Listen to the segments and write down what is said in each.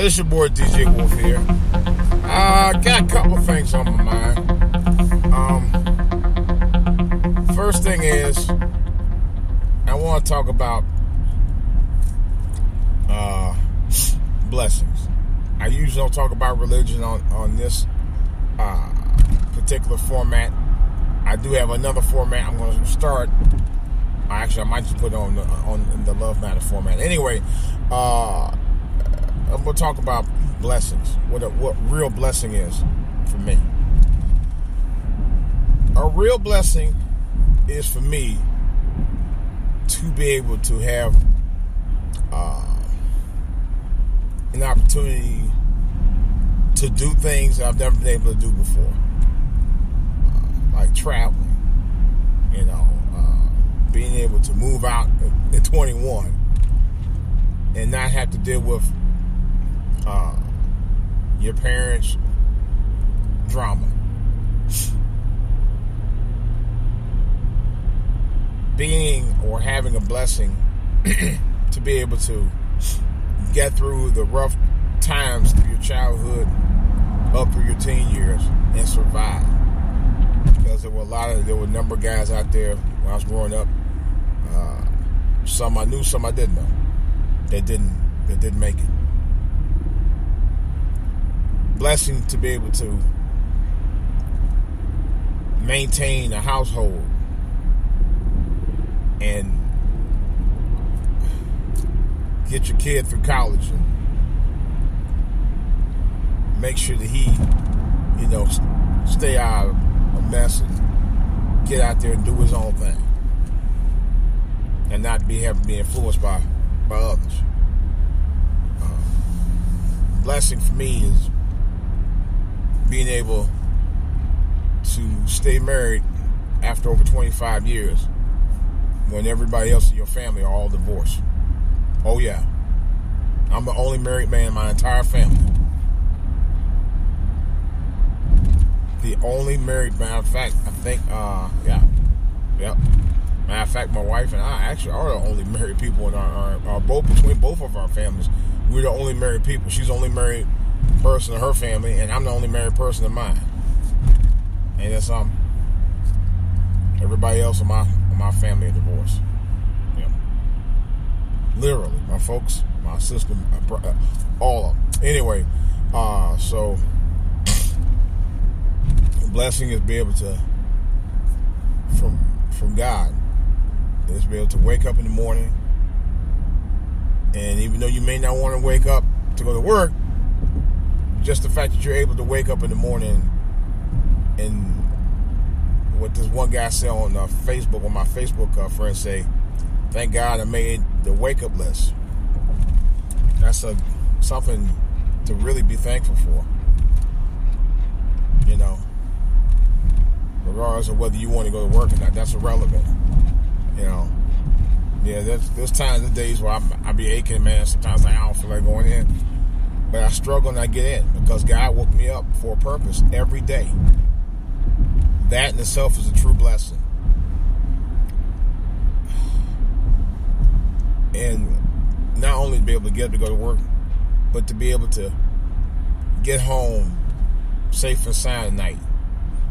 It's your boy DJ Wolf here. I uh, got a couple things on my mind. Um, first thing is, I want to talk about uh, blessings. I usually don't talk about religion on on this uh, particular format. I do have another format I'm going to start. Actually, I might just put on the, on the Love Matter format. Anyway, uh, I'm going to talk about blessings. What a, what real blessing is for me. A real blessing is for me to be able to have uh, an opportunity to do things I've never been able to do before, uh, like traveling. You know, uh, being able to move out at 21 and not have to deal with uh, your parents' drama. Being or having a blessing to be able to get through the rough times through your childhood up through your teen years and survive. Because there were a lot of there were a number of guys out there when I was growing up. Uh, some I knew, some I didn't know. That didn't that didn't make it blessing to be able to maintain a household and get your kid through college and make sure that he, you know, stay out of a mess and get out there and do his own thing and not be having be influenced by by others. Uh, blessing for me is being able to stay married after over 25 years when everybody else in your family are all divorced. Oh, yeah. I'm the only married man in my entire family. The only married man. In fact, I think, uh, yeah. Yep. Matter of fact, my wife and I actually are the only married people in our, our, our both between both of our families. We're the only married people. She's only married person in her family, and I'm the only married person in mine. And that's um everybody else in my in my family are divorced. Yeah. Literally, my folks, my sister, uh, all of them. Anyway, uh, so the blessing is be able to from from God is be able to wake up in the morning, and even though you may not want to wake up to go to work, just the fact that you're able to wake up in the morning and what this one guy said on uh, Facebook, when my Facebook uh, friends say, "Thank God I made the wake up list." That's a something to really be thankful for. You know, regardless of whether you want to go to work or not, that's irrelevant. You know, yeah, there's there's times and days where I, I be aching, man. Sometimes like, I don't feel like going in but I struggle and I get in because God woke me up for a purpose every day. That in itself is a true blessing. And not only to be able to get up to go to work, but to be able to get home safe and sound at night,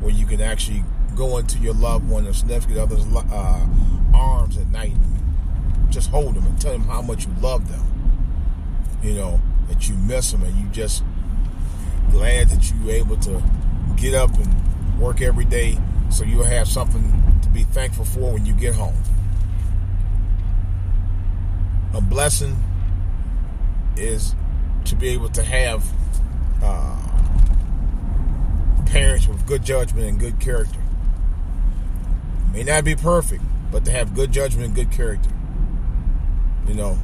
where you can actually go into your loved one or significant other's uh, arms at night, just hold them and tell them how much you love them. You know, that you miss them and you just glad that you were able to get up and work every day so you'll have something to be thankful for when you get home. A blessing is to be able to have uh, parents with good judgment and good character. May not be perfect, but to have good judgment and good character. You know,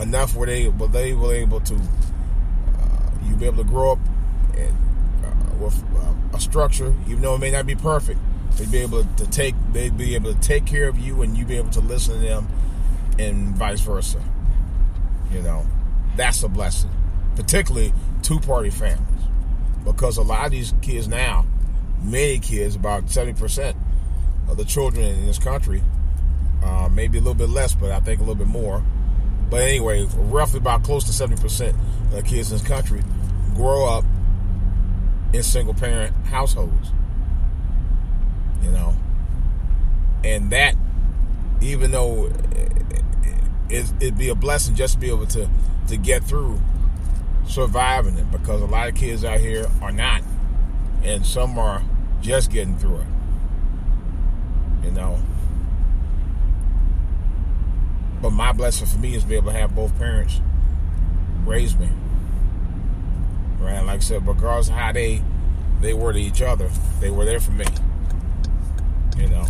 enough where they were they were able to uh, you be able to grow up and, uh, with uh, a structure, even though it may not be perfect. They'd be able to take they'd be able to take care of you, and you be able to listen to them, and vice versa. You know, that's a blessing, particularly two party families, because a lot of these kids now, many kids, about seventy percent of the children in this country, uh, maybe a little bit less, but I think a little bit more but anyway, roughly about close to 70% of kids in this country grow up in single parent households. You know, and that, even though it, it'd be a blessing just to be able to to get through surviving it, because a lot of kids out here are not, and some are just getting through it. You know. But my blessing for me is to be able to have both parents raise me. Right? Like I said, regardless of how they they were to each other, they were there for me. You know.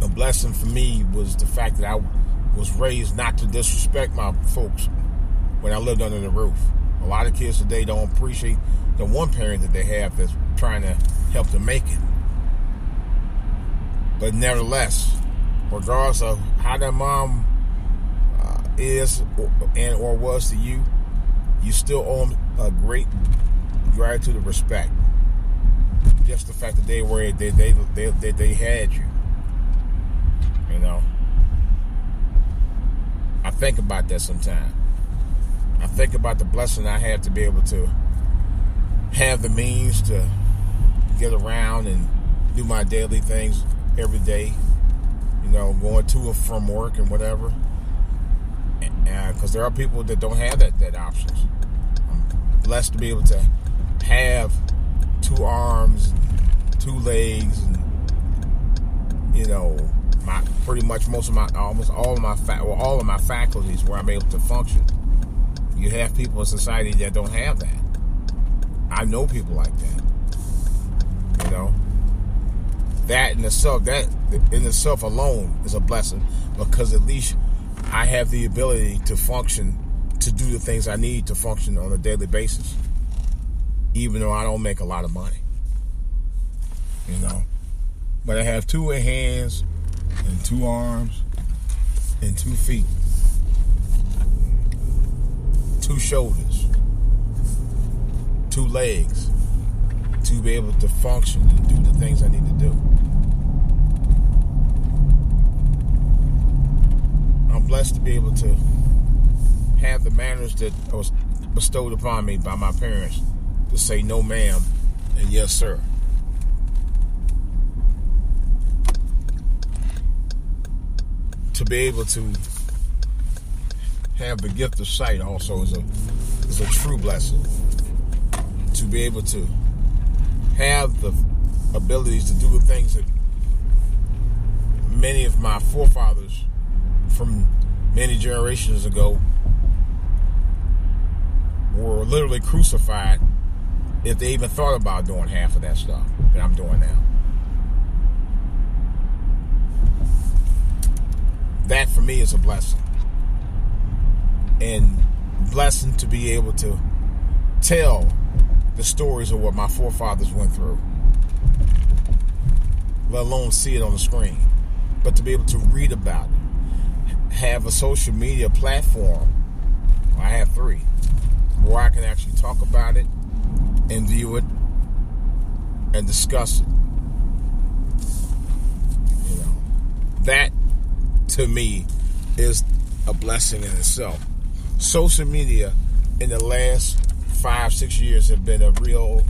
A blessing for me was the fact that I was raised not to disrespect my folks when I lived under the roof. A lot of kids today don't appreciate the one parent that they have that's trying to help them make it. But nevertheless, regardless of how that mom uh, is and or was to you, you still owe them a great gratitude and respect. Just the fact that they were they they they, they, they had you. You know. I think about that sometimes. I think about the blessing I have to be able to have the means to get around and do my daily things every day. You know, going to or from work and whatever. Because there are people that don't have that that options. I'm blessed to be able to have two arms, two legs, and you know, my pretty much most of my almost all of my fa- well, all of my faculties where I'm able to function. You have people in society that don't have that. I know people like that. You know, that in itself, that in itself alone is a blessing because at least I have the ability to function, to do the things I need to function on a daily basis, even though I don't make a lot of money. You know, but I have two hands and two arms and two feet, two shoulders, two legs to be able to function and do the things I need to do. I'm blessed to be able to have the manners that was bestowed upon me by my parents to say no ma'am and yes sir. To be able to have the gift of sight also is a is a true blessing. To be able to have the abilities to do the things that many of my forefathers from many generations ago were literally crucified if they even thought about doing half of that stuff that I'm doing now. That for me is a blessing. And blessing to be able to tell the stories of what my forefathers went through, let alone see it on the screen, but to be able to read about it, have a social media platform. I have three where I can actually talk about it and view it and discuss it. You know, that to me is a blessing in itself. Social media in the last five, six years have been a real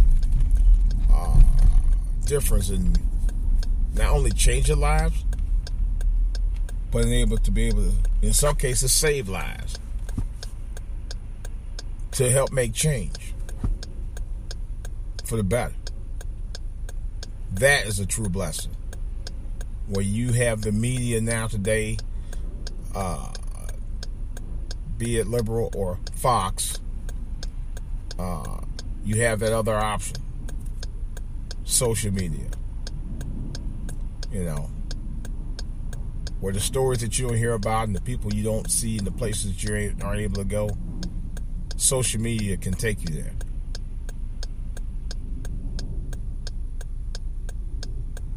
uh, difference in not only changing lives, but being able to be able to, in some cases, save lives to help make change for the better. That is a true blessing. Where you have the media now today, uh, be it liberal or Fox, uh, you have that other option social media. You know, where the stories that you don't hear about and the people you don't see and the places that you aren't able to go, social media can take you there.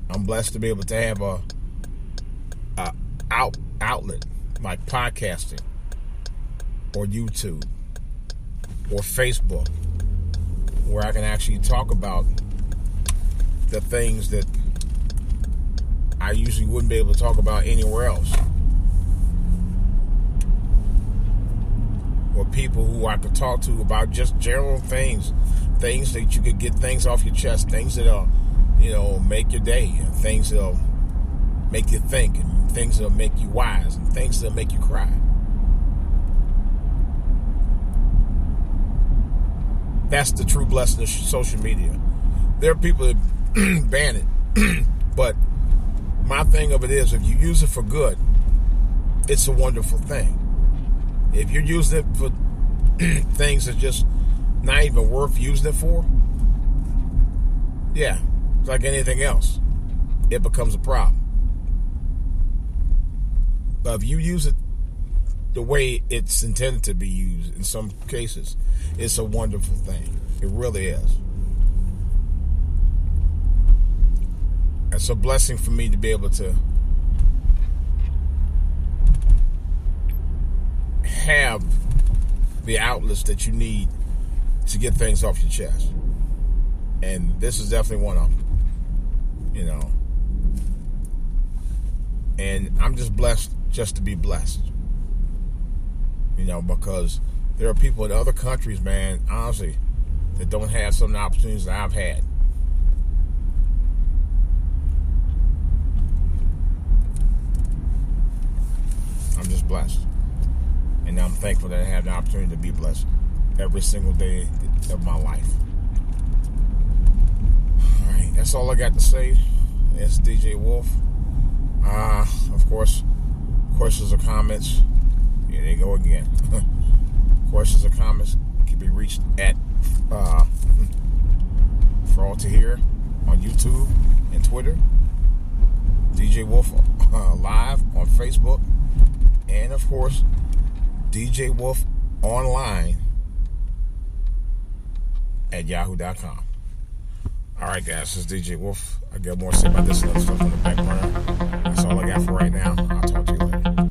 I'm blessed to be able to have a, a out outlet like podcasting or YouTube or Facebook where I can actually talk about the things that I usually wouldn't be able to talk about anywhere else. or people who I could talk to about just general things, things that you could get things off your chest, things that'll, you know, make your day, things that'll make you think, and things that'll make you wise, and things that'll make you cry. That's the true blessing of social media. There are people that ban it, but my thing of it is, if you use it for good, it's a wonderful thing. If you're using it for things that just not even worth using it for, yeah, it's like anything else. It becomes a problem. But if you use it the way it's intended to be used in some cases, it's a wonderful thing. It really is. It's a blessing for me to be able to have the outlets that you need to get things off your chest. And this is definitely one of them. You know. And I'm just blessed just to be blessed. You know, because there are people in other countries, man, honestly, that don't have some of the opportunities that I've had. I'm just blessed. And I'm thankful that I have the opportunity to be blessed every single day of my life. All right, that's all I got to say. It's DJ Wolf. Uh, of course, questions or comments. Here they go again. questions or comments can be reached at uh, for all to hear on YouTube and Twitter. DJ Wolf uh, live on Facebook, and of course DJ Wolf online at yahoo.com. All right, guys, this is DJ Wolf. I got more to say about this stuff in the back.